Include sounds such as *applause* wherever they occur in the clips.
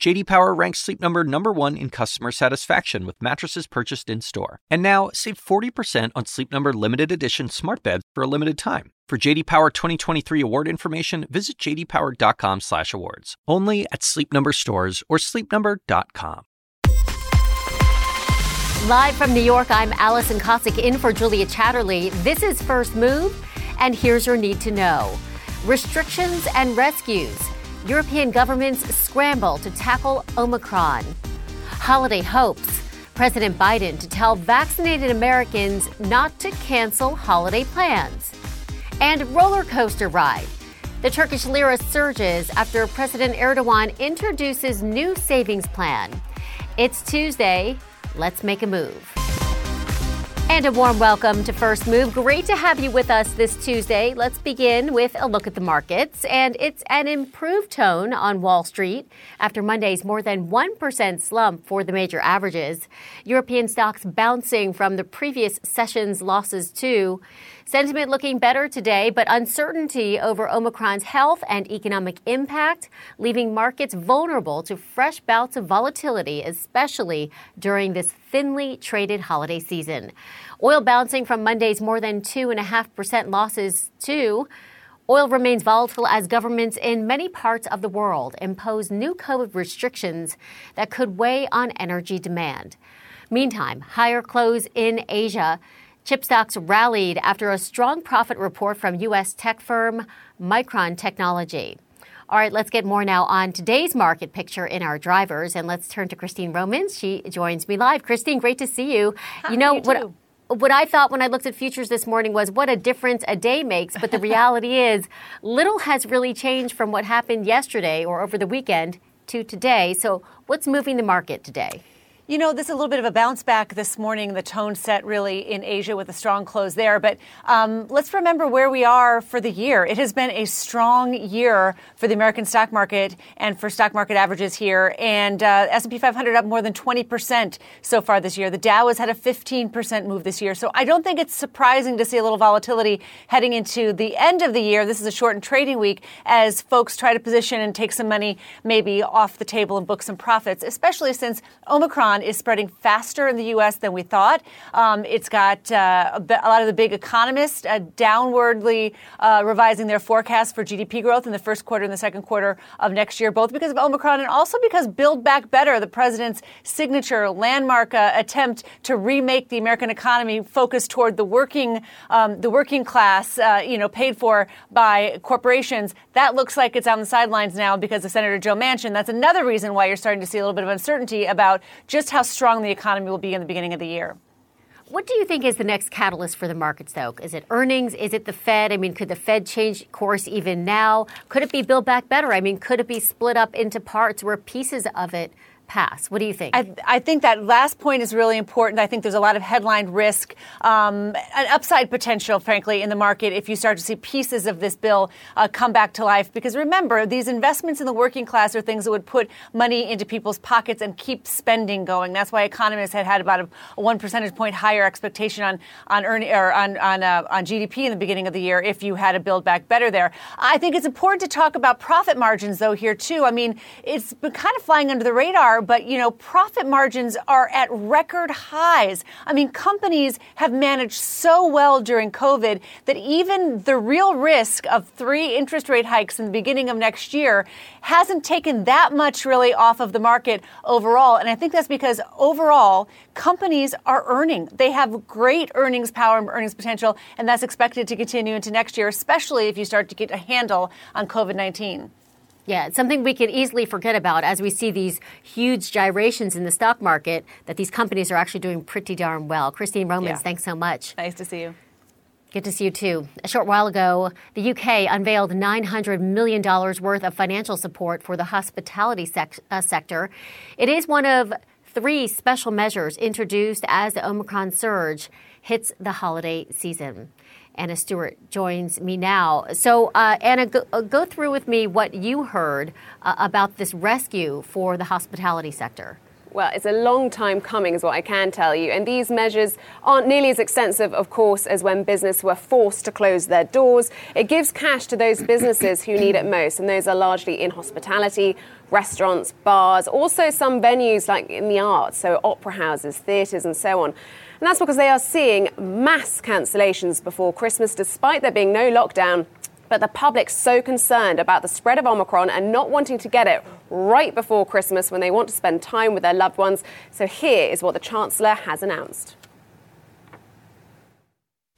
JD Power ranks Sleep Number number 1 in customer satisfaction with mattresses purchased in-store. And now, save 40% on Sleep Number limited edition smart beds for a limited time. For JD Power 2023 award information, visit jdpower.com/awards. Only at Sleep Number stores or sleepnumber.com. Live from New York, I'm Allison Kosik in for Julia Chatterley. This is First Move, and here's your need to know: restrictions and rescues. European governments scramble to tackle Omicron. Holiday hopes. President Biden to tell vaccinated Americans not to cancel holiday plans. And roller coaster ride. The Turkish lira surges after President Erdogan introduces new savings plan. It's Tuesday. Let's make a move. And a warm welcome to First Move. Great to have you with us this Tuesday. Let's begin with a look at the markets. And it's an improved tone on Wall Street after Monday's more than 1% slump for the major averages. European stocks bouncing from the previous session's losses, too. Sentiment looking better today, but uncertainty over Omicron's health and economic impact, leaving markets vulnerable to fresh bouts of volatility, especially during this thinly traded holiday season. Oil bouncing from Monday's more than 2.5% losses to Oil remains volatile as governments in many parts of the world impose new COVID restrictions that could weigh on energy demand. Meantime, higher close in Asia Chip stocks rallied after a strong profit report from U.S. tech firm Micron Technology. All right, let's get more now on today's market picture in our drivers, and let's turn to Christine Romans. She joins me live. Christine, great to see you. Hi, you know you what? What I thought when I looked at futures this morning was what a difference a day makes. But the *laughs* reality is, little has really changed from what happened yesterday or over the weekend to today. So, what's moving the market today? You know, this is a little bit of a bounce back this morning. The tone set really in Asia with a strong close there. But um, let's remember where we are for the year. It has been a strong year for the American stock market and for stock market averages here. And uh, S&P 500 up more than 20% so far this year. The Dow has had a 15% move this year. So I don't think it's surprising to see a little volatility heading into the end of the year. This is a shortened trading week as folks try to position and take some money maybe off the table and book some profits, especially since Omicron is spreading faster in the U.S. than we thought. Um, it's got uh, a, lot of the big economists uh, downwardly uh, revising their forecast for GDP growth in the first quarter and the second quarter of next year, both because of Omicron and also because Build Back Better, the president's signature landmark uh, attempt to remake the American economy focused toward the working, um, the working class, uh, you know, paid for by corporations. That looks like it's on the sidelines now because of Senator Joe Manchin. That's another reason why you're starting to see a little bit of uncertainty about just just how strong the economy will be in the beginning of the year. What do you think is the next catalyst for the markets, though? Is it earnings? Is it the Fed? I mean, could the Fed change course even now? Could it be build back better? I mean, could it be split up into parts where pieces of it pass. What do you think? I, I, think that last point is really important. I think there's a lot of headline risk, um, an upside potential, frankly, in the market if you start to see pieces of this bill uh, come back to life. Because remember, these investments in the working class are things that would put money into people's pockets and keep spending going. That's why economists had had about a, a one percentage point higher expectation on on earn, or on on, uh, on GDP in the beginning of the year if you had a build back better there. I think it's important to talk about profit margins though here too. I mean, it's been kind of flying under the radar but you know, profit margins are at record highs. I mean, companies have managed so well during COVID that even the real risk of three interest rate hikes in the beginning of next year hasn't taken that much really off of the market overall. And I think that's because overall, companies are earning. They have great earnings power and earnings potential, and that's expected to continue into next year, especially if you start to get a handle on COVID 19. Yeah, it's something we can easily forget about as we see these huge gyrations in the stock market that these companies are actually doing pretty darn well. Christine Romans, yeah. thanks so much. Nice to see you. Good to see you too. A short while ago, the UK unveiled $900 million worth of financial support for the hospitality sec- uh, sector. It is one of three special measures introduced as the Omicron surge hits the holiday season. Anna Stewart joins me now. So, uh, Anna, go, uh, go, through with me what you heard uh, about this rescue for the hospitality sector. Well, it's a long time coming, is what I can tell you. And these measures aren't nearly as extensive, of course, as when business were forced to close their doors. It gives cash to those businesses who need it most, and those are largely in hospitality, restaurants, bars, also some venues like in the arts, so opera houses, theatres, and so on. And that's because they are seeing mass cancellations before Christmas, despite there being no lockdown. But the public's so concerned about the spread of Omicron and not wanting to get it right before Christmas when they want to spend time with their loved ones. So here is what the Chancellor has announced.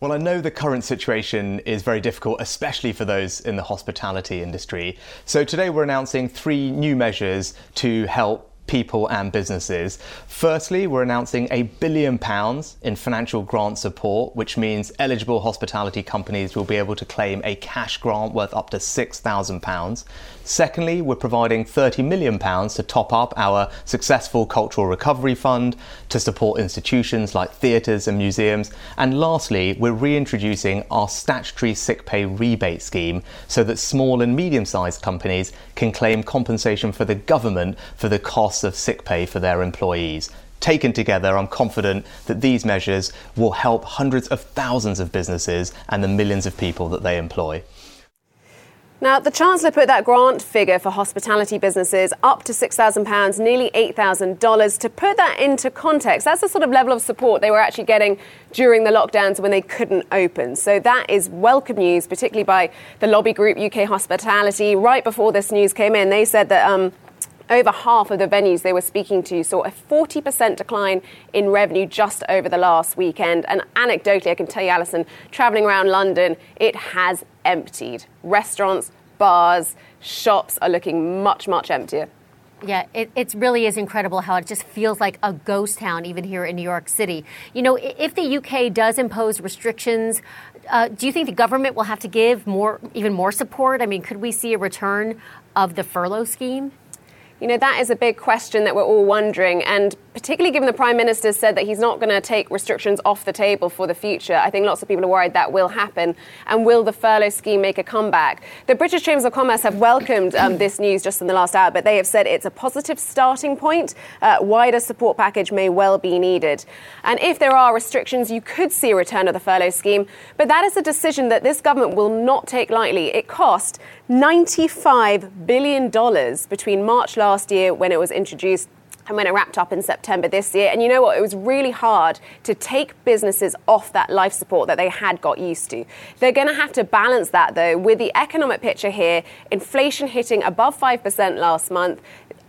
Well, I know the current situation is very difficult, especially for those in the hospitality industry. So today we're announcing three new measures to help people and businesses. Firstly, we're announcing a billion pounds in financial grant support, which means eligible hospitality companies will be able to claim a cash grant worth up to £6,000. Secondly, we're providing £30 million to top up our successful Cultural Recovery Fund to support institutions like theatres and museums. And lastly, we're reintroducing our statutory sick pay rebate scheme so that small and medium sized companies can claim compensation for the government for the costs of sick pay for their employees. Taken together, I'm confident that these measures will help hundreds of thousands of businesses and the millions of people that they employ. Now, the Chancellor put that grant figure for hospitality businesses up to £6,000, nearly $8,000. To put that into context, that's the sort of level of support they were actually getting during the lockdowns when they couldn't open. So that is welcome news, particularly by the lobby group UK Hospitality. Right before this news came in, they said that. Um, over half of the venues they were speaking to saw a 40% decline in revenue just over the last weekend. And anecdotally, I can tell you, Alison, travelling around London, it has emptied. Restaurants, bars, shops are looking much, much emptier. Yeah, it, it really is incredible how it just feels like a ghost town, even here in New York City. You know, if the UK does impose restrictions, uh, do you think the government will have to give more, even more support? I mean, could we see a return of the furlough scheme? You know, that is a big question that we're all wondering. And particularly given the Prime Minister said that he's not going to take restrictions off the table for the future, I think lots of people are worried that will happen. And will the furlough scheme make a comeback? The British Chambers of Commerce have welcomed um, this news just in the last hour, but they have said it's a positive starting point. Uh, wider support package may well be needed. And if there are restrictions, you could see a return of the furlough scheme. But that is a decision that this government will not take lightly. It cost $95 billion between March last year when it was introduced and when it wrapped up in September this year. And you know what? It was really hard to take businesses off that life support that they had got used to. They're going to have to balance that, though, with the economic picture here inflation hitting above 5% last month.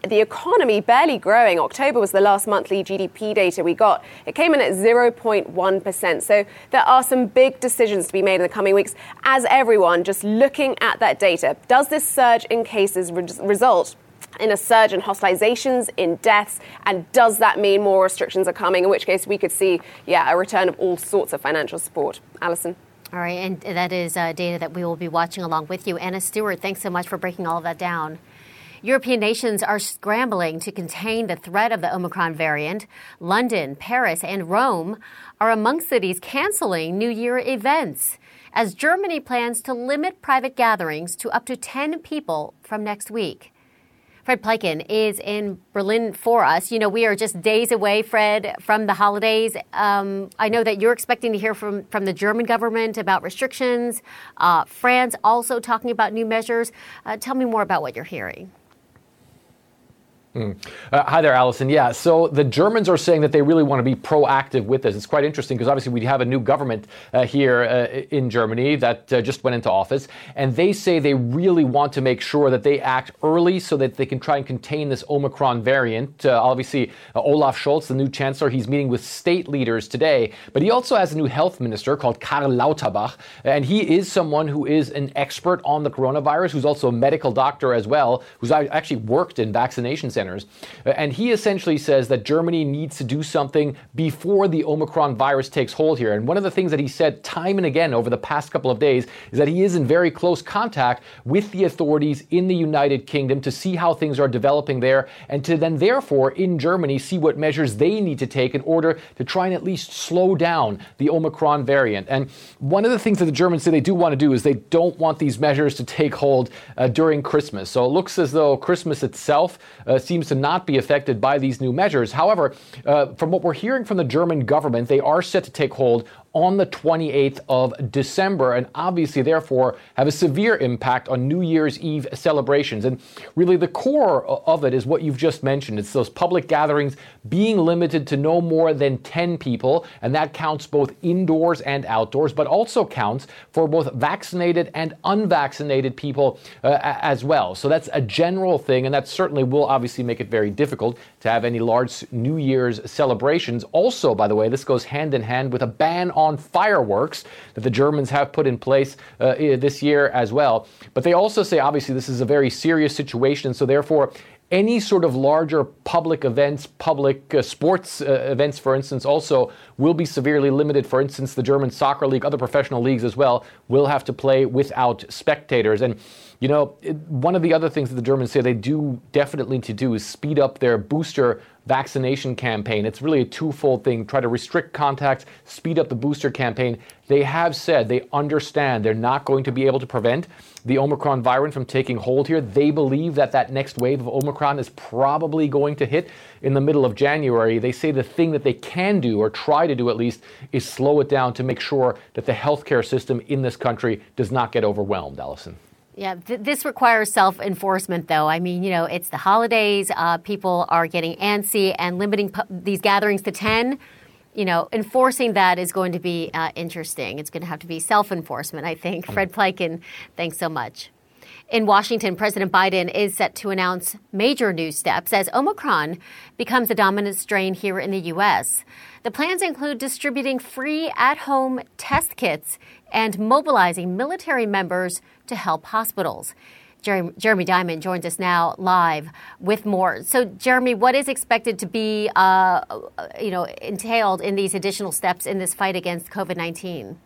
The economy barely growing. October was the last monthly GDP data we got. It came in at 0.1%. So there are some big decisions to be made in the coming weeks as everyone just looking at that data. Does this surge in cases re- result in a surge in hospitalizations, in deaths, and does that mean more restrictions are coming? In which case, we could see, yeah, a return of all sorts of financial support. Alison. All right, and that is uh, data that we will be watching along with you. Anna Stewart, thanks so much for breaking all of that down. European nations are scrambling to contain the threat of the Omicron variant. London, Paris, and Rome are among cities canceling New Year events as Germany plans to limit private gatherings to up to 10 people from next week. Fred Pleitgen is in Berlin for us. You know, we are just days away, Fred, from the holidays. Um, I know that you're expecting to hear from, from the German government about restrictions. Uh, France also talking about new measures. Uh, tell me more about what you're hearing. Mm. Uh, hi there, Allison. Yeah, so the Germans are saying that they really want to be proactive with this. It's quite interesting because obviously we have a new government uh, here uh, in Germany that uh, just went into office, and they say they really want to make sure that they act early so that they can try and contain this Omicron variant. Uh, obviously, uh, Olaf Scholz, the new chancellor, he's meeting with state leaders today, but he also has a new health minister called Karl Lauterbach, and he is someone who is an expert on the coronavirus, who's also a medical doctor as well, who's actually worked in vaccination centers centers. And he essentially says that Germany needs to do something before the Omicron virus takes hold here. And one of the things that he said time and again over the past couple of days is that he is in very close contact with the authorities in the United Kingdom to see how things are developing there and to then, therefore, in Germany, see what measures they need to take in order to try and at least slow down the Omicron variant. And one of the things that the Germans say they do want to do is they don't want these measures to take hold uh, during Christmas. So it looks as though Christmas itself uh, seems to not be affected by these new measures. However, uh, from what we're hearing from the German government, they are set to take hold on the 28th of December, and obviously, therefore, have a severe impact on New Year's Eve celebrations. And really, the core of it is what you've just mentioned it's those public gatherings being limited to no more than 10 people, and that counts both indoors and outdoors, but also counts for both vaccinated and unvaccinated people uh, as well. So that's a general thing, and that certainly will obviously make it very difficult to have any large New Year's celebrations. Also, by the way, this goes hand in hand with a ban on fireworks that the Germans have put in place uh, this year as well. But they also say, obviously, this is a very serious situation, so therefore, any sort of larger public events, public uh, sports uh, events, for instance, also will be severely limited. For instance, the German soccer league, other professional leagues as well, will have to play without spectators. And you know, it, one of the other things that the Germans say they do definitely need to do is speed up their booster vaccination campaign. It's really a twofold thing try to restrict contacts, speed up the booster campaign. They have said they understand they're not going to be able to prevent the Omicron variant from taking hold here. They believe that that next wave of Omicron is probably going to hit in the middle of January. They say the thing that they can do, or try to do at least, is slow it down to make sure that the healthcare system in this country does not get overwhelmed, Allison. Yeah, th- this requires self enforcement, though. I mean, you know, it's the holidays. Uh, people are getting antsy, and limiting pu- these gatherings to 10, you know, enforcing that is going to be uh, interesting. It's going to have to be self enforcement, I think. Fred Pleitgen, thanks so much. In Washington, President Biden is set to announce major new steps as Omicron becomes the dominant strain here in the U.S. The plans include distributing free at home test kits and mobilizing military members to help hospitals. Jeremy, Jeremy Diamond joins us now live with more. So, Jeremy, what is expected to be, uh, you know, entailed in these additional steps in this fight against COVID nineteen?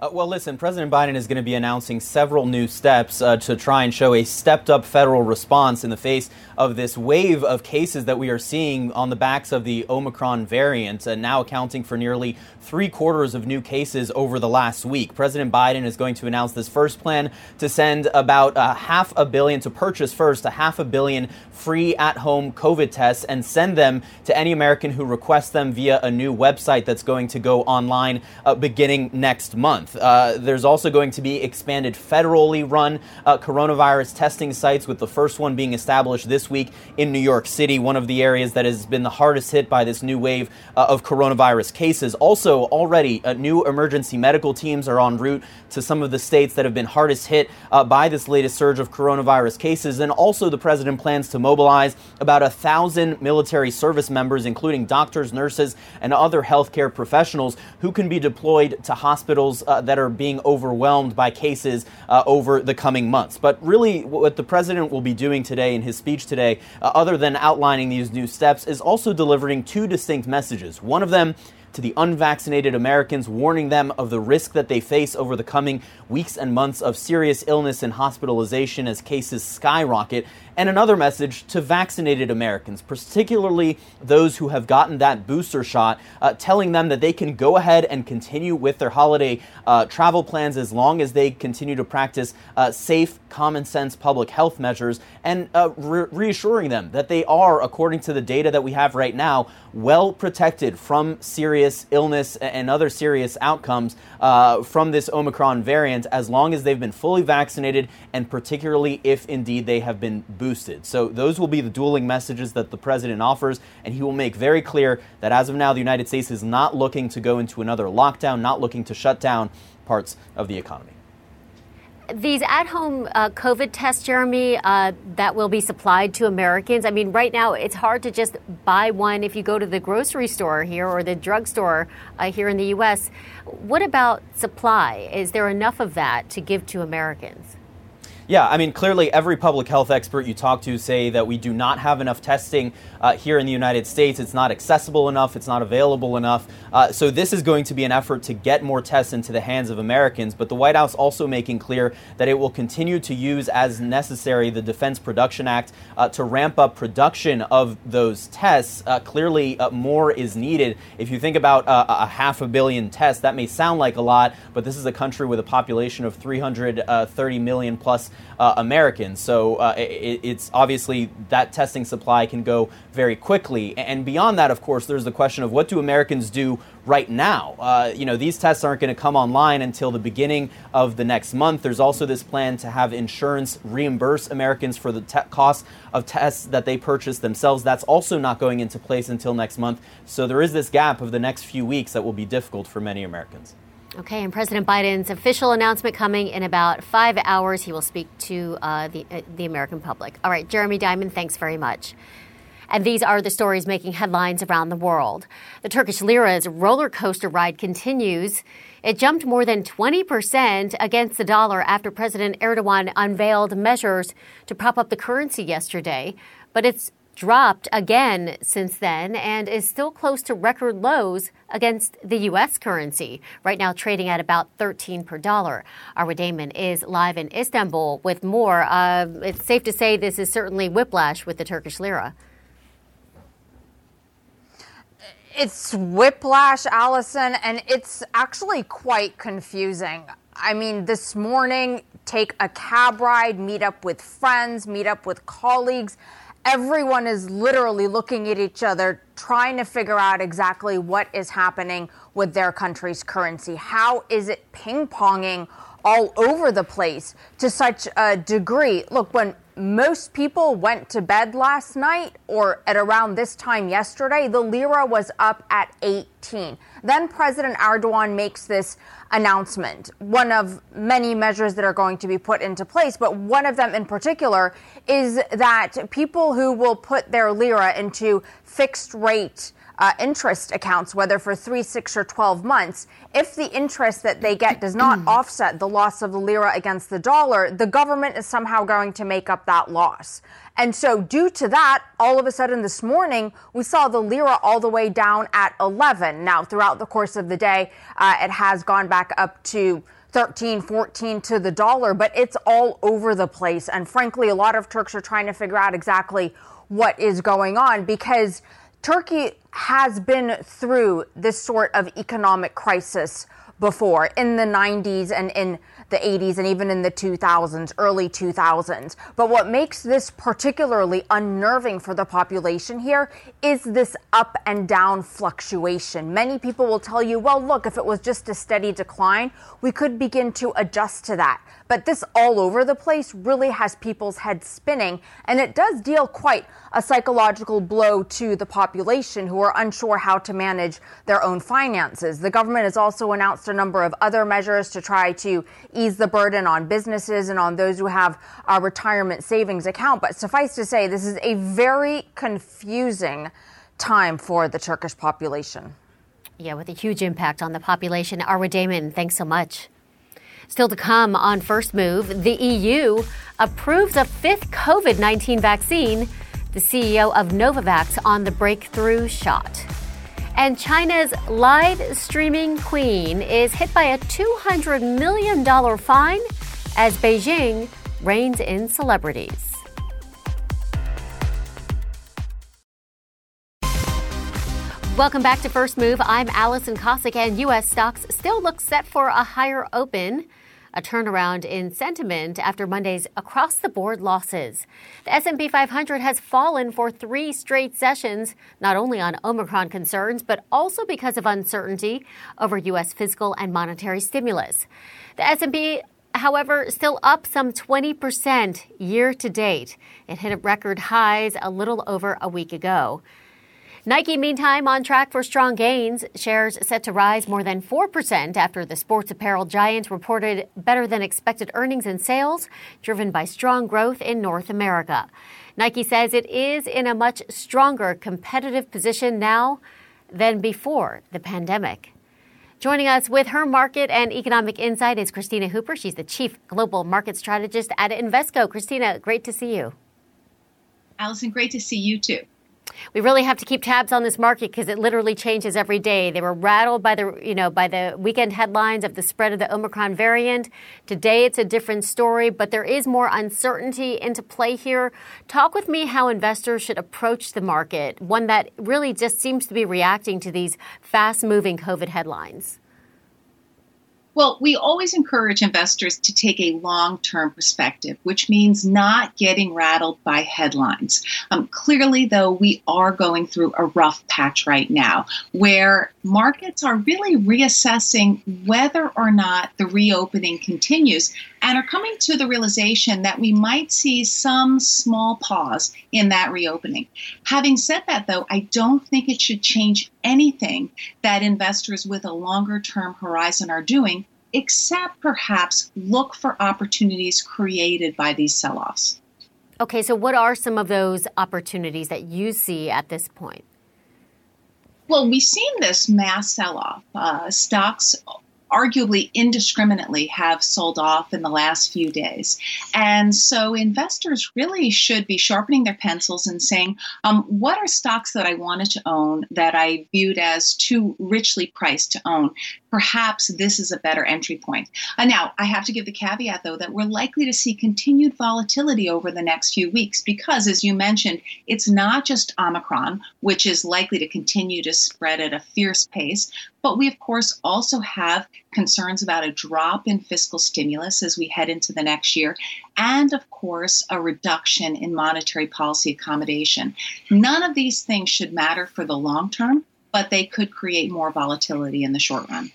Uh, well, listen, President Biden is going to be announcing several new steps uh, to try and show a stepped up federal response in the face of this wave of cases that we are seeing on the backs of the Omicron variant, uh, now accounting for nearly three quarters of new cases over the last week. President Biden is going to announce this first plan to send about a half a billion, to purchase first a half a billion free at home COVID tests and send them to any American who requests them via a new website that's going to go online uh, beginning next month. Uh, there's also going to be expanded federally run uh, coronavirus testing sites, with the first one being established this week in New York City, one of the areas that has been the hardest hit by this new wave uh, of coronavirus cases. Also, already, uh, new emergency medical teams are en route to some of the states that have been hardest hit uh, by this latest surge of coronavirus cases. And also, the president plans to mobilize about a thousand military service members, including doctors, nurses, and other healthcare professionals who can be deployed to hospitals uh, that are being overwhelmed by cases uh, over the coming months. But really, what the president will be doing today in his speech today, uh, other than outlining these new steps, is also delivering two distinct messages. One of them to the unvaccinated Americans, warning them of the risk that they face over the coming weeks and months of serious illness and hospitalization as cases skyrocket, and another message to vaccinated Americans, particularly those who have gotten that booster shot, uh, telling them that they can go ahead and continue with their holiday uh, travel plans as long as they continue to practice uh, safe, common sense public health measures, and uh, re- reassuring them that they are, according to the data that we have right now, well protected from serious illness and other serious outcomes uh, from this Omicron variant as long as they've been fully vaccinated and particularly if indeed they have been boosted. So those will be the dueling messages that the president offers, and he will make very clear that as of now, the United States is not looking to go into another lockdown, not looking to shut down parts of the economy these at-home uh, COVID tests, Jeremy, uh, that will be supplied to Americans. I mean, right now it's hard to just buy one if you go to the grocery store here or the drugstore uh, here in the U.S. What about supply? Is there enough of that to give to Americans? Yeah, I mean, clearly every public health expert you talk to say that we do not have enough testing uh, here in the United States. It's not accessible enough, it's not available enough. Uh, so this is going to be an effort to get more tests into the hands of Americans. But the White House also making clear that it will continue to use as necessary the Defense Production Act uh, to ramp up production of those tests. Uh, clearly, uh, more is needed. If you think about uh, a half a billion tests, that may sound like a lot, but this is a country with a population of 330 million plus uh, Americans. So uh, it, it's obviously that testing supply can go very quickly. And beyond that, of course, there's the question of what do Americans do right now? Uh, you know, these tests aren't going to come online until the beginning of the next month. There's also this plan to have insurance reimburse Americans for the te- cost of tests that they purchase themselves. That's also not going into place until next month. So there is this gap of the next few weeks that will be difficult for many Americans. Okay, and President Biden's official announcement coming in about five hours. He will speak to uh, the, uh, the American public. All right, Jeremy Diamond, thanks very much. And these are the stories making headlines around the world. The Turkish lira's roller coaster ride continues. It jumped more than 20% against the dollar after President Erdogan unveiled measures to prop up the currency yesterday. But it's dropped again since then and is still close to record lows against the U.S. currency, right now trading at about 13 per dollar. Arwa Damon is live in Istanbul with more. Uh, it's safe to say this is certainly whiplash with the Turkish lira. It's whiplash, Allison, and it's actually quite confusing. I mean, this morning, take a cab ride, meet up with friends, meet up with colleagues everyone is literally looking at each other, trying to figure out exactly what is happening with their country's currency. How is it ping ponging all over the place to such a degree? Look, when most people went to bed last night or at around this time yesterday, the lira was up at 18. Then President Erdogan makes this announcement, one of many measures that are going to be put into place, but one of them in particular is that people who will put their lira into fixed rate uh, interest accounts, whether for three, six, or 12 months, if the interest that they get does not *clears throat* offset the loss of the lira against the dollar, the government is somehow going to make up that loss. And so, due to that, all of a sudden this morning, we saw the lira all the way down at 11. Now, throughout the course of the day, uh, it has gone back up to 13, 14 to the dollar, but it's all over the place. And frankly, a lot of Turks are trying to figure out exactly what is going on because Turkey has been through this sort of economic crisis before in the 90s and in the 80s and even in the 2000s, early 2000s. But what makes this particularly unnerving for the population here is this up and down fluctuation. Many people will tell you, well, look, if it was just a steady decline, we could begin to adjust to that. But this all over the place really has people's heads spinning, and it does deal quite a psychological blow to the population who are unsure how to manage their own finances. The government has also announced a number of other measures to try to ease the burden on businesses and on those who have a retirement savings account. But suffice to say, this is a very confusing time for the Turkish population. Yeah, with a huge impact on the population. Arwa Damon, thanks so much. Still to come on First Move, the EU approves a fifth COVID 19 vaccine, the CEO of Novavax on the breakthrough shot. And China's live streaming queen is hit by a $200 million fine as Beijing reins in celebrities. Welcome back to First Move. I'm Allison Kosik, and U.S. stocks still look set for a higher open a turnaround in sentiment after Monday's across-the-board losses. The S&P 500 has fallen for 3 straight sessions, not only on Omicron concerns, but also because of uncertainty over US fiscal and monetary stimulus. The S&P however, still up some 20% year to date. It hit record highs a little over a week ago. Nike, meantime, on track for strong gains. Shares set to rise more than 4% after the sports apparel giant reported better than expected earnings and sales, driven by strong growth in North America. Nike says it is in a much stronger competitive position now than before the pandemic. Joining us with her market and economic insight is Kristina Hooper. She's the Chief Global Market Strategist at Invesco. Kristina, great to see you. Allison, great to see you too. We really have to keep tabs on this market because it literally changes every day. They were rattled by the, you know, by the weekend headlines of the spread of the Omicron variant. Today it's a different story, but there is more uncertainty into play here. Talk with me how investors should approach the market, one that really just seems to be reacting to these fast-moving COVID headlines. Well, we always encourage investors to take a long term perspective, which means not getting rattled by headlines. Um, clearly, though, we are going through a rough patch right now where markets are really reassessing whether or not the reopening continues and are coming to the realization that we might see some small pause in that reopening. Having said that, though, I don't think it should change anything that investors with a longer term horizon are doing, except perhaps look for opportunities created by these sell offs. Okay, so what are some of those opportunities that you see at this point? Well, we've seen this mass sell off. Uh, stocks arguably indiscriminately have sold off in the last few days. And so investors really should be sharpening their pencils and saying, um, what are stocks that I wanted to own that I viewed as too richly priced to own? Perhaps this is a better entry point. Uh, now, I have to give the caveat, though, that we're likely to see continued volatility over the next few weeks because, as you mentioned, it's not just Omicron, which is likely to continue to spread at a fierce pace, but we, of course, also have concerns about a drop in fiscal stimulus as we head into the next year, and, of course, a reduction in monetary policy accommodation. None of these things should matter for the long term, but they could create more volatility in the short run.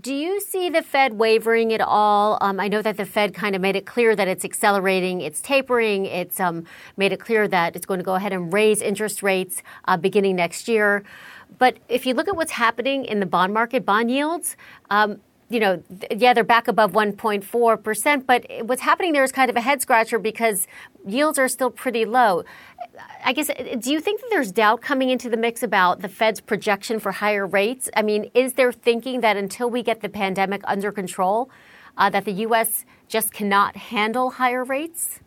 Do you see the Fed wavering at all? Um, I know that the Fed kind of made it clear that it's accelerating, it's tapering, it's um, made it clear that it's going to go ahead and raise interest rates uh, beginning next year. But if you look at what's happening in the bond market, bond yields, um, you know, yeah, they're back above 1.4%, but what's happening there is kind of a head scratcher because yields are still pretty low. I guess, do you think that there's doubt coming into the mix about the Fed's projection for higher rates? I mean, is there thinking that until we get the pandemic under control, uh, that the U.S. just cannot handle higher rates?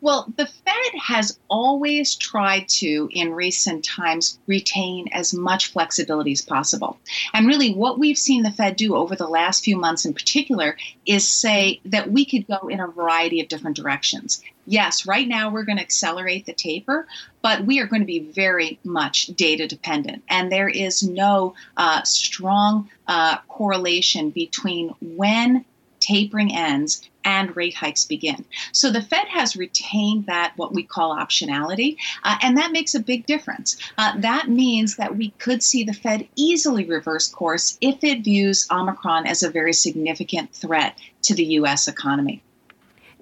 Well, the Fed has always tried to, in recent times, retain as much flexibility as possible. And really, what we've seen the Fed do over the last few months in particular is say that we could go in a variety of different directions. Yes, right now we're going to accelerate the taper, but we are going to be very much data dependent. And there is no uh, strong uh, correlation between when tapering ends and rate hikes begin. So the Fed has retained that, what we call optionality, uh, and that makes a big difference. Uh, that means that we could see the Fed easily reverse course if it views Omicron as a very significant threat to the U.S. economy.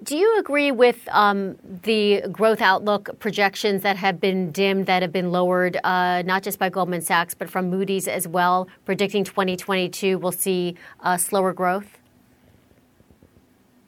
Do you agree with um, the growth outlook projections that have been dimmed, that have been lowered, uh, not just by Goldman Sachs, but from Moody's as well, predicting 2022 will see uh, slower growth?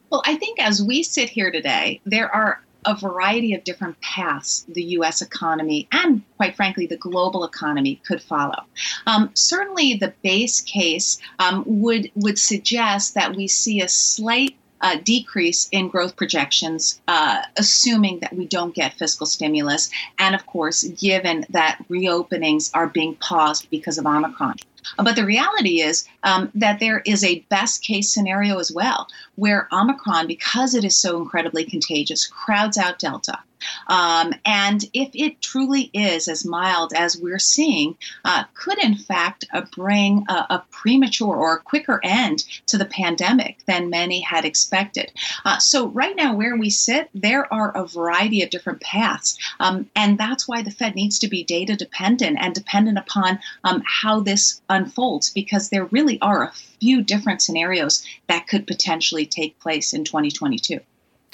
Well, I think as we sit here today, there are a variety of different paths the U.S. economy and, quite frankly, the global economy could follow. Um, certainly, the base case um, would would suggest that we see a slight uh, decrease in growth projections, uh, assuming that we don't get fiscal stimulus, and of course, given that reopenings are being paused because of Omicron. But the reality is um, that there is a best case scenario as well, where Omicron, because it is so incredibly contagious, crowds out Delta. Um, and if it truly is as mild as we're seeing, uh, could in fact uh, bring a, a, premature or a quicker end to the pandemic than many had expected. Uh, so, right now, where we sit, there are a variety of different paths. Um, and that's why the Fed needs to be data dependent and dependent upon um, how this unfolds, because there really are a few different scenarios that could potentially take place in 2022.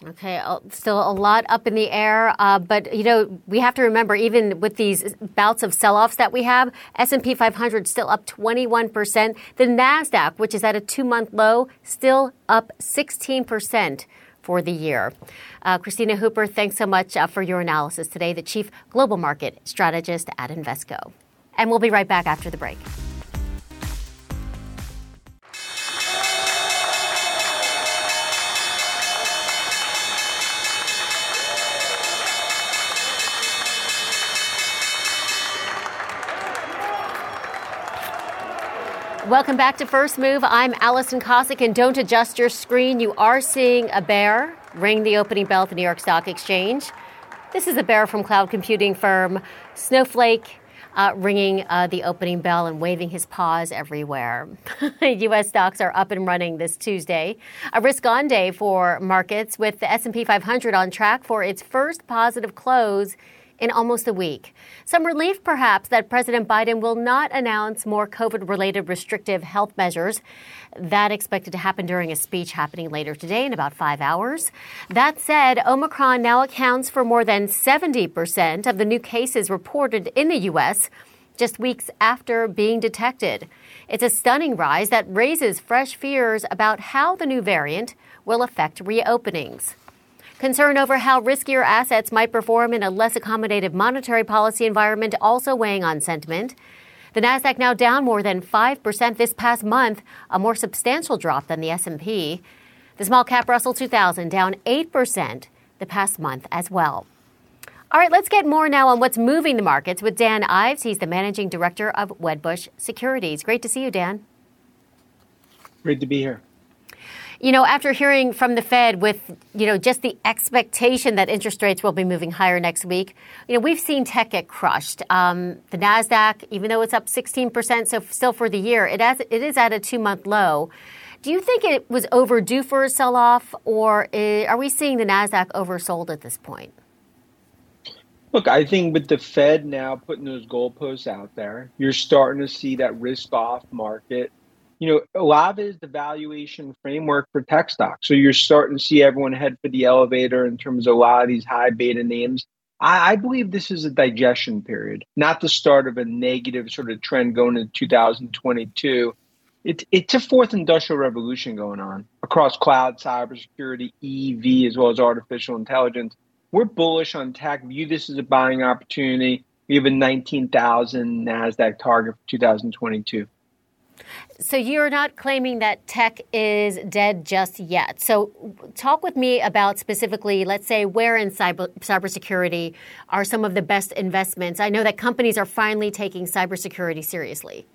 Okay, still a lot up in the air, uh, but you know we have to remember even with these bouts of sell-offs that we have, S&P 500 still up 21 percent. The Nasdaq, which is at a two-month low, still up 16 percent for the year. Uh, Kristina Hooper, thanks so much uh, for your analysis today. The Chief Global Market Strategist at Invesco, and we'll be right back after the break. Welcome back to First Move. I'm Allison Kosik, and don't adjust your screen. You are seeing a bear ring the opening bell at the New York Stock Exchange. This is a bear from cloud computing firm Snowflake. Uh, ringing uh, the opening bell and waving his paws everywhere. *laughs* U.S. stocks are up and running this Tuesday, a risk-on day for markets, with the S&P 500 on track for its first positive close in almost a week. Some relief, perhaps, that President Biden will not announce more COVID related restrictive health measures. That expected to happen during a speech happening later today in about five hours. That said, Omicron now accounts for more than 70% of the new cases reported in the U.S. just weeks after being detected. It's a stunning rise that raises fresh fears about how the new variant will affect reopenings. Concern over how riskier assets might perform in a less accommodative monetary policy environment also weighing on sentiment. The Nasdaq now down more than 5% this past month, a more substantial drop than the S&P. The small cap Russell 2000 down 8% the past month as well. All right, let's get more now on what's moving the markets with Dan Ives. He's the managing director of Wedbush Securities. Great to see you, Dan. Great to be here. You know, after hearing from the Fed with, you know, just the expectation that interest rates will be moving higher next week, you know, we've seen tech get crushed. Um, the Nasdaq, even though it's up 16%, so still for the year, it has, it is at a two-month low. Do you think it was overdue for a sell-off, or is, are we seeing the Nasdaq oversold at this point? Look, I think with the Fed now putting those goalposts out there, you're starting to see that risk-off market you know, a lot of the valuation framework for tech stocks. So you're starting to see everyone head for the elevator in terms of a lot of these high beta names. I, I believe this is a digestion period, not the start of a negative sort of trend going into 2022. It's it's a fourth industrial revolution going on across cloud, cybersecurity, EV, as well as artificial intelligence. We're bullish on tech. View this as a buying opportunity. We have a 19,000 Nasdaq target for 2022. So you're not claiming that tech is dead just yet. So talk with me about specifically, let's say, where in cyber cybersecurity are some of the best investments. I know that companies are finally taking cybersecurity seriously.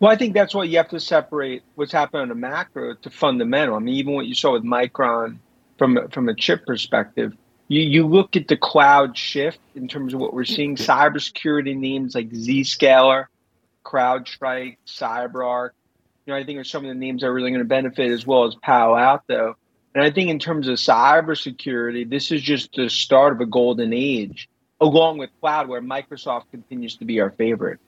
Well, I think that's what you have to separate what's happening on the macro to fundamental. I mean, even what you saw with Micron from from a chip perspective, you, you look at the cloud shift in terms of what we're seeing. Mm-hmm. Cybersecurity names like Zscaler, CrowdStrike, CyberArk. You know, I think are some of the names that are really going to benefit as well as Palo Alto. And I think in terms of cybersecurity, this is just the start of a golden age, along with cloud, where Microsoft continues to be our favorite.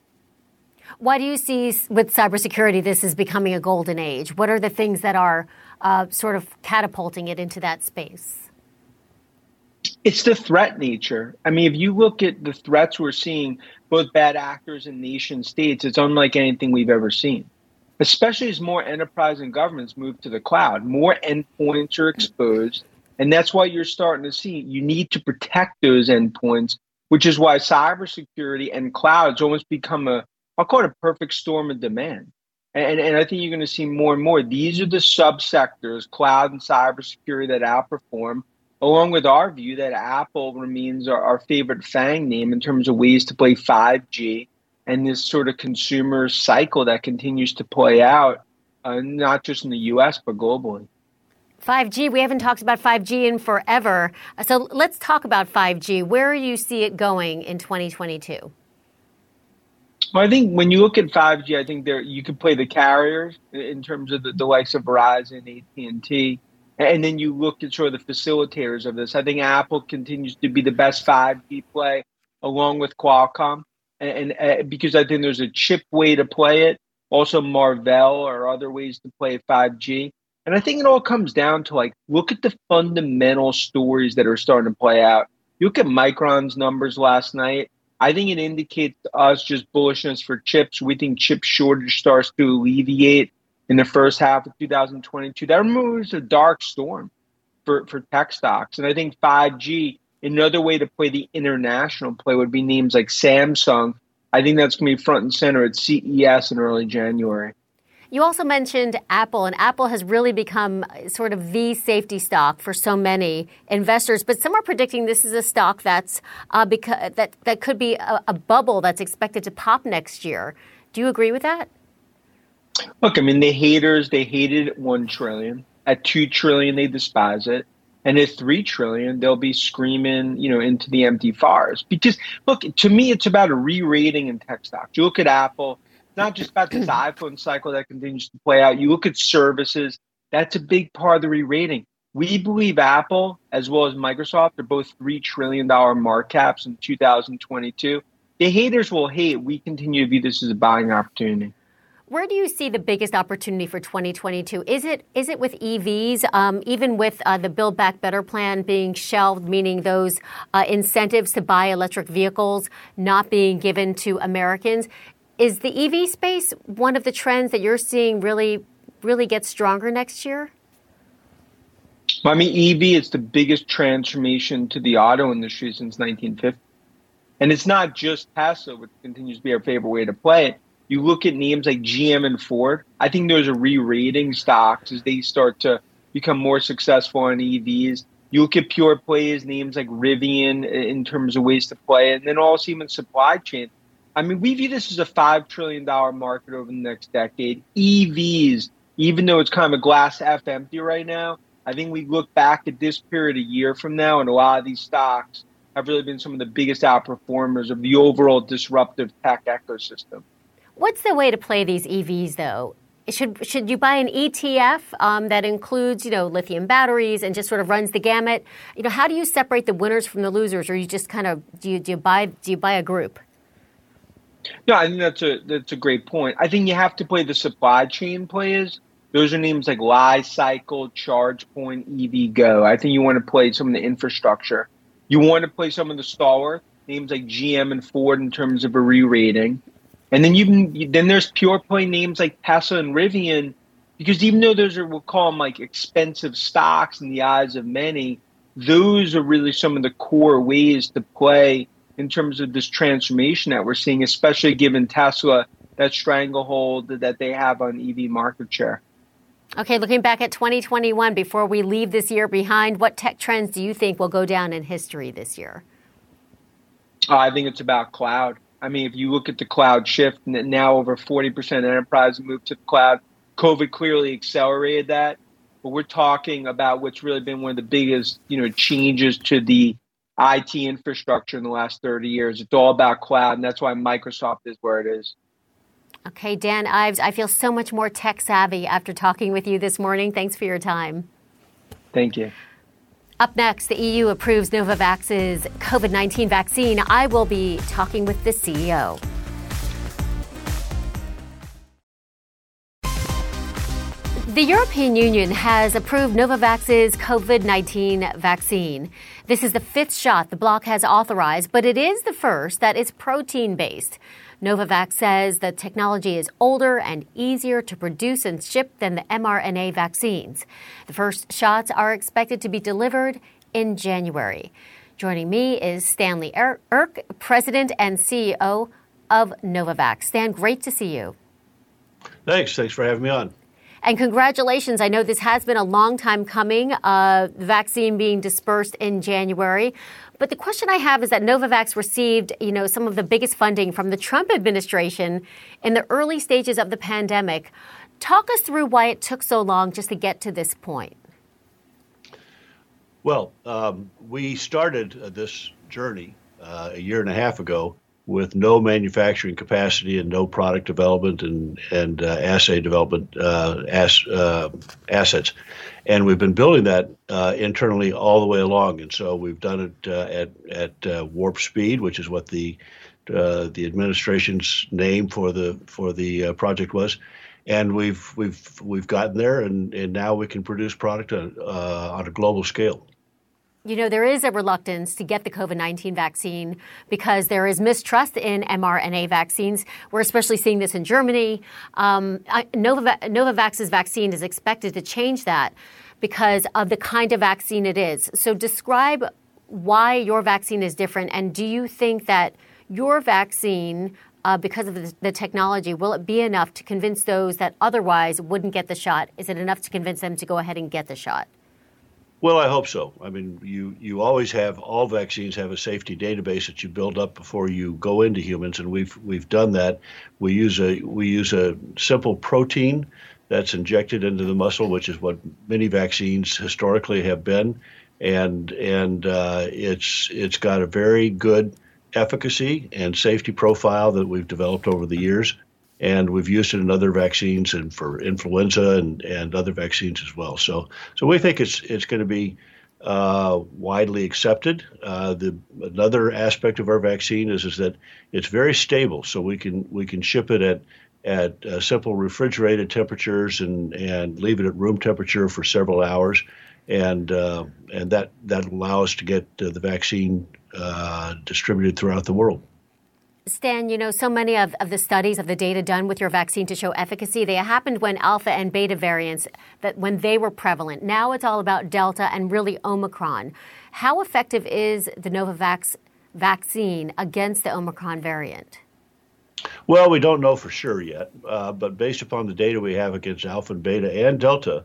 Why do you see with cybersecurity this is becoming a golden age? What are the things that are uh, sort of catapulting it into that space? It's the threat nature. I mean, if you look at the threats we're seeing, both bad actors and nation states, it's unlike anything we've ever seen. Especially as more enterprise and governments move to the cloud, more endpoints are exposed. And that's why you're starting to see you need to protect those endpoints, which is why cybersecurity and clouds almost become a, I'll call it a perfect storm of demand. And, and I think you're going to see more and more. These are the subsectors, cloud and cybersecurity, that outperform along with our view that Apple remains our, our favorite FANG name in terms of ways to play 5G and this sort of consumer cycle that continues to play out, uh, not just in the US, but globally. 5G, we haven't talked about 5G in forever. So let's talk about 5G. Where do you see it going in 2022? Well, I think when you look at 5G, I think there you can play the carriers in terms of the, the likes of Verizon, AT&T. And then you look at sort of the facilitators of this. I think Apple continues to be the best 5G play along with Qualcomm. And, and uh, because I think there's a chip way to play it, also Marvell or other ways to play 5G. And I think it all comes down to like, look at the fundamental stories that are starting to play out. You look at Micron's numbers last night. I think it indicates to us just bullishness for chips. We think chip shortage starts to alleviate in the first half of 2022. That removes a dark storm for, for tech stocks. And I think 5G, another way to play the international play would be names like Samsung. I think that's going to be front and center at CES in early January. You also mentioned Apple, and Apple has really become sort of the safety stock for so many investors. But some are predicting this is a stock that's uh, that that could be a, a bubble that's expected to pop next year. Do you agree with that? Look, I mean, the haters, they hated at 1 trillion. At 2 trillion, they despise it. And at 3 trillion, they'll be screaming, you know, into the empty forest. Because, look, to me, it's about a re rating in tech stocks. You look at Apple, it's not just about this *clears throat* iPhone cycle that continues to play out. You look at services, that's a big part of the re rating. We believe Apple as well as Microsoft are both $3 trillion market caps in 2022. The haters will hate. We continue to view this as a buying opportunity. Where do you see the biggest opportunity for 2022? Is it is it with EVs? Um, even with uh, the Build Back Better plan being shelved, meaning those uh, incentives to buy electric vehicles not being given to Americans, is the EV space one of the trends that you're seeing really really get stronger next year? Well, I mean, EV is the biggest transformation to the auto industry since 1950. And it's not just Tesla, which continues to be our favorite way to play it. You look at names like GM and Ford. I think those are re-rating stocks as they start to become more successful on EVs. You look at pure plays, names like Rivian in terms of ways to play and then also even supply chain. I mean, we view this as a $5 trillion market over the next decade. EVs, even though it's kind of a glass half empty right now, I think we look back at this period a year from now, and a lot of these stocks have really been some of the biggest outperformers of the overall disruptive tech ecosystem. What's the way to play these EVs, though? Should should you buy an ETF um, that includes you know lithium batteries and just sort of runs the gamut? You know, how do you separate the winners from the losers, or you just kind of do you, do you buy do you buy a group? No, I think that's a that's a great point. I think you have to play the supply chain players those are names like Li-Cycle, ChargePoint, EVgo. I think you want to play some of the infrastructure. You want to play some of the stalwart names like GM and Ford in terms of a re-rating. And then you then there's pure play names like Tesla and Rivian, because even though those are we'll call them like expensive stocks in the eyes of many, those are really some of the core ways to play in terms of this transformation that we're seeing, especially given Tesla that stranglehold that they have on EV market share. Okay, looking back at 2021, before we leave this year behind, what tech trends do you think will go down in history this year? Uh, I think it's about cloud. I mean, if you look at the cloud shift, now over 40% of enterprises moved to the cloud. COVID clearly accelerated that. But we're talking about what's really been one of the biggest, you know, changes to the IT infrastructure in the last 30 years. It's all about cloud, and that's why Microsoft is where it is. Okay, Dan Ives, I feel so much more tech savvy after talking with you this morning. Thanks for your time. Thank you. Up next, the EU approves Novavax's COVID 19 vaccine. I will be talking with the CEO. The European Union has approved Novavax's COVID 19 vaccine. This is the fifth shot the bloc has authorized, but it is the first that is protein based. Novavax says the technology is older and easier to produce and ship than the mRNA vaccines. The first shots are expected to be delivered in January. Joining me is Stanley Erck, President and CEO of Novavax. Stan, great to see you. Thanks. Thanks for having me on. And congratulations. I know this has been a long time coming, uh, the vaccine being dispersed in January. But the question I have is that Novavax received, you know, some of the biggest funding from the Trump administration in the early stages of the pandemic. Talk us through why it took so long just to get to this point. Well, um, we started uh, this journey uh, a year and a half ago with no manufacturing capacity and no product development and and uh, assay development uh, as, uh, assets and we've been building that uh, internally all the way along. And so we've done it uh, at at uh, warp speed, which is what the the administration's name for the for the project was. And we've we've we've gotten there, and, and now we can produce product on, on a global scale. You know, there is a reluctance to get the COVID 19 vaccine because there is mistrust in mRNA vaccines. We're especially seeing this in Germany. Um, Novavax, Novavax's vaccine is expected to change that because of the kind of vaccine it is. So, describe why your vaccine is different, and do you think that your vaccine, uh, because of the, the technology, will it be enough to convince those that otherwise wouldn't get the shot? Is it enough to convince them to go ahead and get the shot? Well, I hope so. I mean, you you always have all vaccines have a safety database that you build up before you go into humans, and we've we've done that. We use a we use a simple protein that's injected into the muscle, which is what many vaccines historically have been, and and uh, it's it's got a very good efficacy and safety profile that we've developed over the years and we've used it in other vaccines and for influenza and, and other vaccines as well. So so we think it's it's going to be uh, widely accepted. Uh, the another aspect of our vaccine is is that it's very stable, so we can we can ship it at at uh, simple refrigerated temperatures and and leave it at room temperature for several hours, and uh, and that that allows us to get uh, the vaccine uh, distributed throughout the world. Stan, you know, so many of, of the studies of the data done with your vaccine to show efficacy, they happened when alpha and beta variants, that when they were prevalent. Now it's all about delta and really Omicron. How effective is the Novavax vaccine against the Omicron variant? Well, we don't know for sure yet, uh, but based upon the data we have against alpha and beta and delta,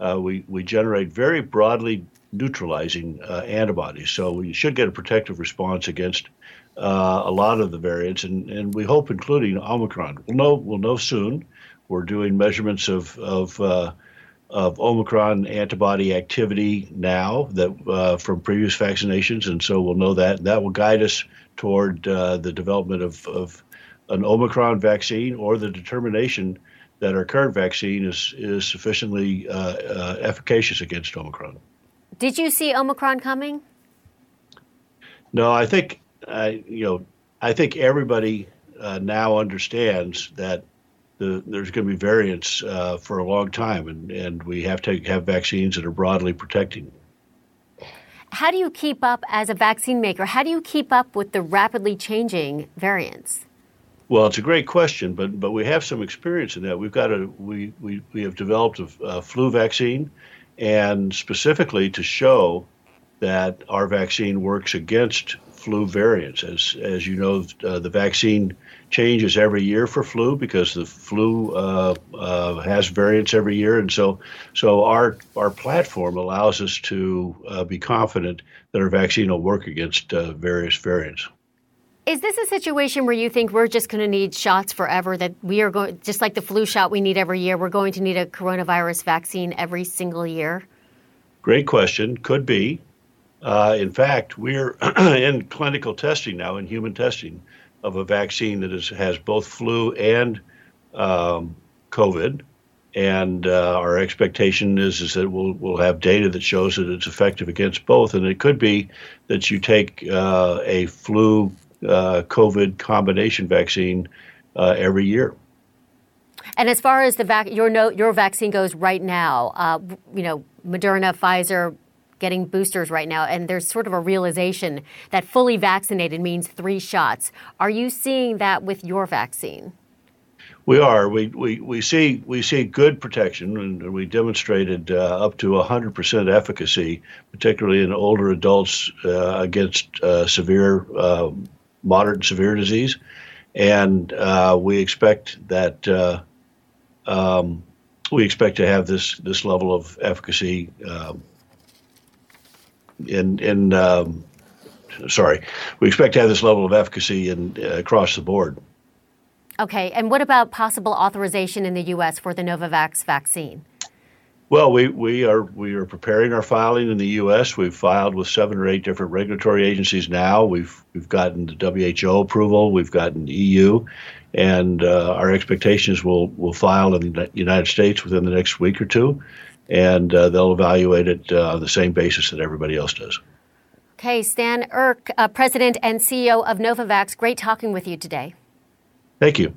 uh, we, we generate very broadly neutralizing uh, antibodies. So we should get a protective response against uh, a lot of the variants, and, and we hope including Omicron. We'll know we'll know soon. We're doing measurements of of uh, of Omicron antibody activity now that uh, from previous vaccinations, and so we'll know that that will guide us toward uh, the development of, of an Omicron vaccine or the determination that our current vaccine is is sufficiently uh, uh, efficacious against Omicron. Did you see Omicron coming? No, I think I, you know, I think everybody uh, now understands that the, there's going to be variants uh, for a long time, and, and we have to have vaccines that are broadly protecting. How do you keep up as a vaccine maker? How do you keep up with the rapidly changing variants? Well, it's a great question, but but we have some experience in that. We've got a we we, we have developed a, a flu vaccine, and specifically to show that our vaccine works against flu variants. As as you know, uh, the vaccine changes every year for flu because the flu uh, uh, has variants every year, and so so our our platform allows us to uh, be confident that our vaccine will work against uh, various variants. Is this a situation where you think we're just going to need shots forever? That we are going, just like the flu shot we need every year, we're going to need a coronavirus vaccine every single year? Great question. Could be. Uh, in fact, we're *clears throat* in clinical testing now, in human testing, of a vaccine that is, has both flu and um, COVID. And uh, our expectation is, is that we'll, we'll have data that shows that it's effective against both. And it could be that you take uh, a flu uh, COVID combination vaccine uh, every year. And as far as the vac- your, no- your vaccine goes right now, you know, Moderna, Pfizer, getting boosters right now, and there's sort of a realization that fully vaccinated means three shots. Are you seeing that with your vaccine? We are. We, we, we see we see good protection, and we demonstrated uh, up to 100% efficacy, particularly in older adults uh, against uh, severe, uh, moderate and severe disease, and uh, we expect that uh, um, we expect to have this this level of efficacy um, in in um, sorry, we expect to have this level of efficacy in, uh, across the board. Okay, and what about possible authorization in the U.S. for the Novavax vaccine? Well, we, we are we are preparing our filing in the U.S. We've filed with seven or eight different regulatory agencies now. We've we've gotten the WHO approval. We've gotten EU, and uh, our expectations will will file in the United States within the next week or two and uh, they'll evaluate it uh, on the same basis that everybody else does. Okay, Stan Erck, uh, President and CEO of Novavax, great talking with you today. Thank you.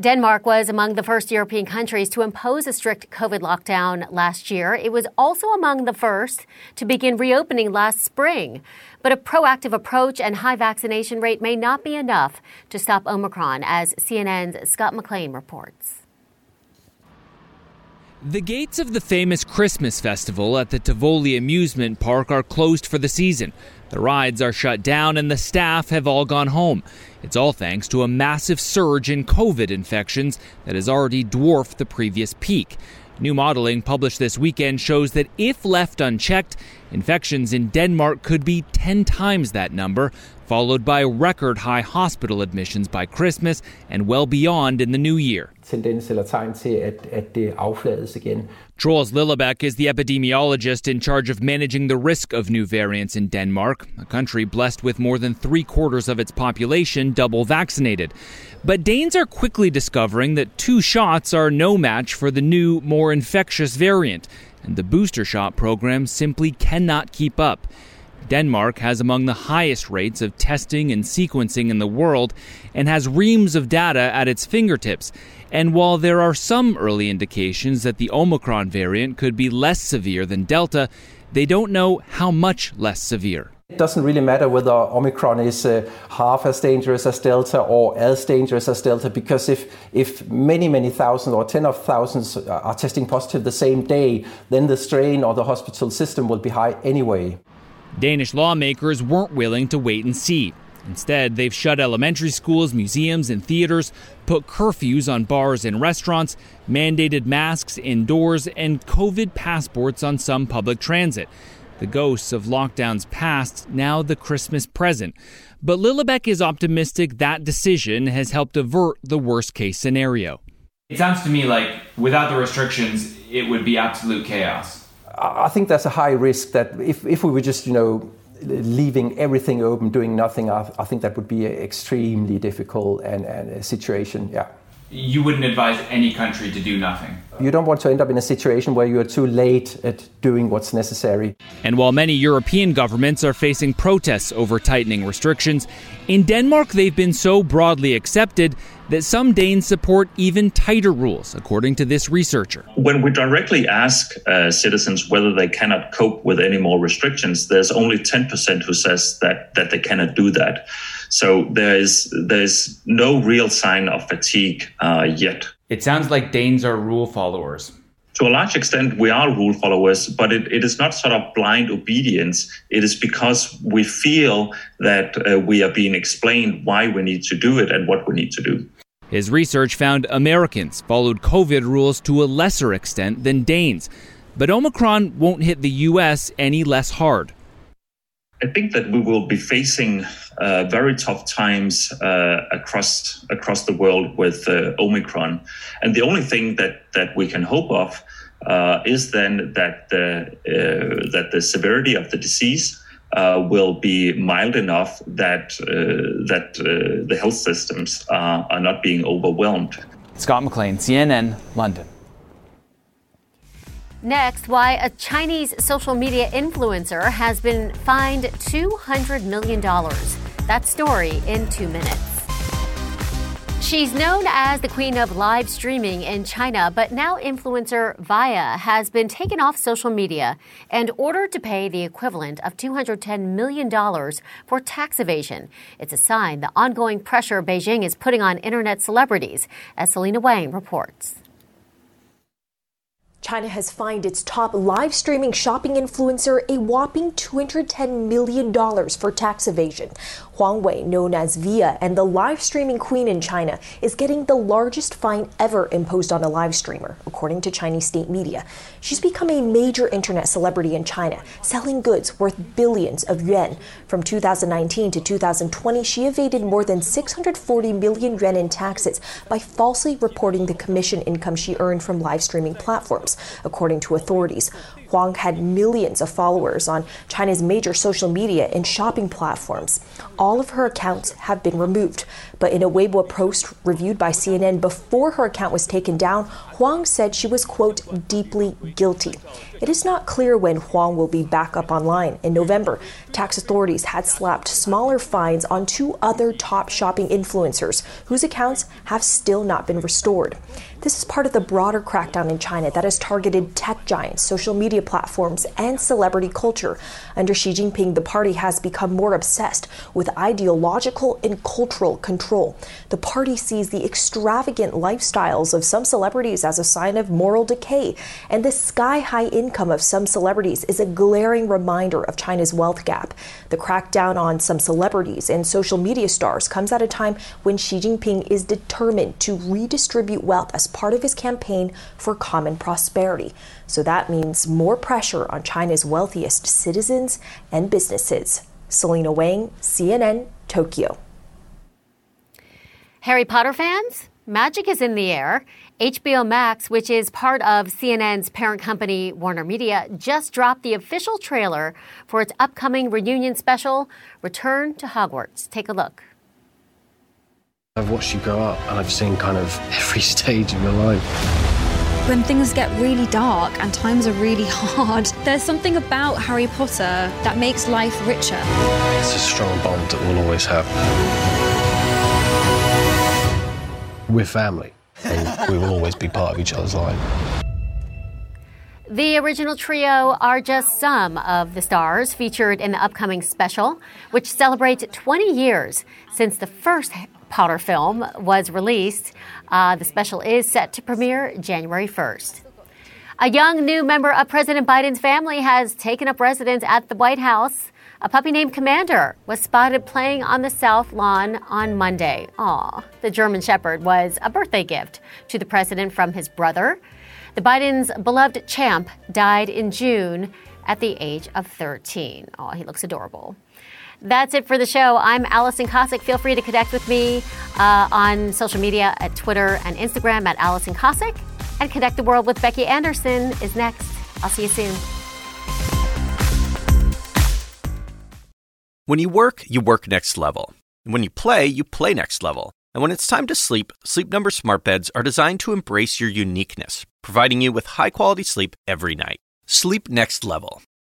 Denmark was among the first European countries to impose a strict COVID lockdown last year. It was also among the first to begin reopening last spring. But a proactive approach and high vaccination rate may not be enough to stop Omicron, as CNN's Scott McLean reports. The gates of the famous Christmas festival at the Tivoli amusement park are closed for the season. The rides are shut down and the staff have all gone home. It's all thanks to a massive surge in COVID infections that has already dwarfed the previous peak. New modeling published this weekend shows that if left unchecked, infections in Denmark could be 10 times that number, followed by record high hospital admissions by Christmas and well beyond in the new year. Tendens eller tegn til, at, at det afflades igen. Troels is the epidemiologist in charge of managing the risk of new variants in Denmark, a country blessed with more than three quarters of its population double vaccinated. But Danes are quickly discovering that two shots are no match for the new, more infectious variant, and the booster shot program simply cannot keep up. Denmark has among the highest rates of testing and sequencing in the world and has reams of data at its fingertips. And while there are some early indications that the Omicron variant could be less severe than Delta, they don't know how much less severe. It doesn't really matter whether Omicron is uh, half as dangerous as Delta or as dangerous as Delta, because if, if many, many thousands or ten of thousands are testing positive the same day, then the strain or the hospital system will be high anyway. Danish lawmakers weren't willing to wait and see. Instead, they've shut elementary schools, museums, and theaters, put curfews on bars and restaurants, mandated masks indoors, and COVID passports on some public transit. The ghosts of lockdowns past, now the Christmas present. But Lillebæk is optimistic that decision has helped avert the worst case scenario. It sounds to me like without the restrictions, it would be absolute chaos. I think that's a high risk that if, if we were just, you know, leaving everything open, doing nothing, I, I think that would be extremely difficult and, and a situation. Yeah. You wouldn't advise any country to do nothing. You don't want to end up in a situation where you are too late at doing what's necessary. And while many European governments are facing protests over tightening restrictions, in Denmark they've been so broadly accepted that some Danes support even tighter rules, according to this researcher. When we directly ask uh, citizens whether they cannot cope with any more restrictions, there's only 10% who says that, that they cannot do that. So there is there's no real sign of fatigue uh, yet. It sounds like Danes are rule followers. To a large extent, we are rule followers, but it, it is not sort of blind obedience. It is because we feel that uh, we are being explained why we need to do it and what we need to do. His research found Americans followed COVID rules to a lesser extent than Danes, but Omicron won't hit the U.S. any less hard. I think that we will be facing uh, very tough times uh, across across the world with uh, Omicron, and the only thing that that we can hope of uh, is then that the uh, that the severity of the disease uh, will be mild enough that that the health systems are, are not being overwhelmed. Scott McLean, CNN, London. Next, why a Chinese social media influencer has been fined $200 million. That story in two minutes. She's known as the queen of live streaming in China, but now influencer Viya has been taken off social media and ordered to pay the equivalent of $210 million for tax evasion. It's a sign the ongoing pressure Beijing is putting on internet celebrities, as Selena Wang reports. China has fined its top live streaming shopping influencer a whopping $210 million for tax evasion. Huang Wei, known as Viya and the live streaming queen in China, is getting the largest fine ever imposed on a live streamer, according to Chinese state media. She's become a major internet celebrity in China, selling goods worth billions of yuan. From 2019 to 2020, she evaded more than 640 million yuan in taxes by falsely reporting the commission income she earned from live streaming platforms, according to authorities. Huang had millions of followers on China's major social media and shopping platforms. All of her accounts have been removed. But in a Weibo post reviewed by CNN before her account was taken down, Huang said she was, quote, deeply guilty. It is not clear when Huang will be back up online. In November, tax authorities had slapped smaller fines on two other top shopping influencers whose accounts have still not been restored. This is part of the broader crackdown in China that has targeted tech giants, social media platforms, and celebrity culture. Under Xi Jinping, the party has become more obsessed with ideological and cultural control. The party sees the extravagant lifestyles of some celebrities as a sign of moral decay, and the sky high income of some celebrities is a glaring reminder of China's wealth gap. The crackdown on some celebrities and social media stars comes at a time when Xi Jinping is determined to redistribute wealth as part of his campaign for common prosperity. So that means more pressure on China's wealthiest citizens and businesses. Selena Wang, CNN, Tokyo. Harry Potter fans? Magic is in the air. HBO Max, which is part of CNN's parent company, Warner Media, just dropped the official trailer for its upcoming reunion special, Return to Hogwarts. Take a look. I've watched you grow up and I've seen kind of every *laughs* stage of your life. When things get really dark and times are really *laughs* hard, there's something about Harry Potter that makes life richer. It's a strong bond that we'll always have. We're family, and *laughs* we will always be part of each other's life. The original trio are just some of the stars featured in the upcoming special, which celebrates 20 years since the first Potter film was released. Uh, the special is set to premiere January 1st. A young new member of President Biden's family has taken up residence at the White House. A puppy named Commander was spotted playing on the south lawn on Monday. Aw, the German Shepherd was a birthday gift to the president from his brother. The Biden's beloved champ died in June at the age of 13. Oh, he looks adorable. That's it for the show. I'm Allison Kosik. Feel free to connect with me uh, on social media at Twitter and Instagram at Allison Kosik. And Connect the World with Becky Anderson is next. I'll see you soon. When you work, you work next level. And when you play, you play next level. And when it's time to sleep, Sleep Number smart beds are designed to embrace your uniqueness, providing you with high-quality sleep every night. Sleep next level.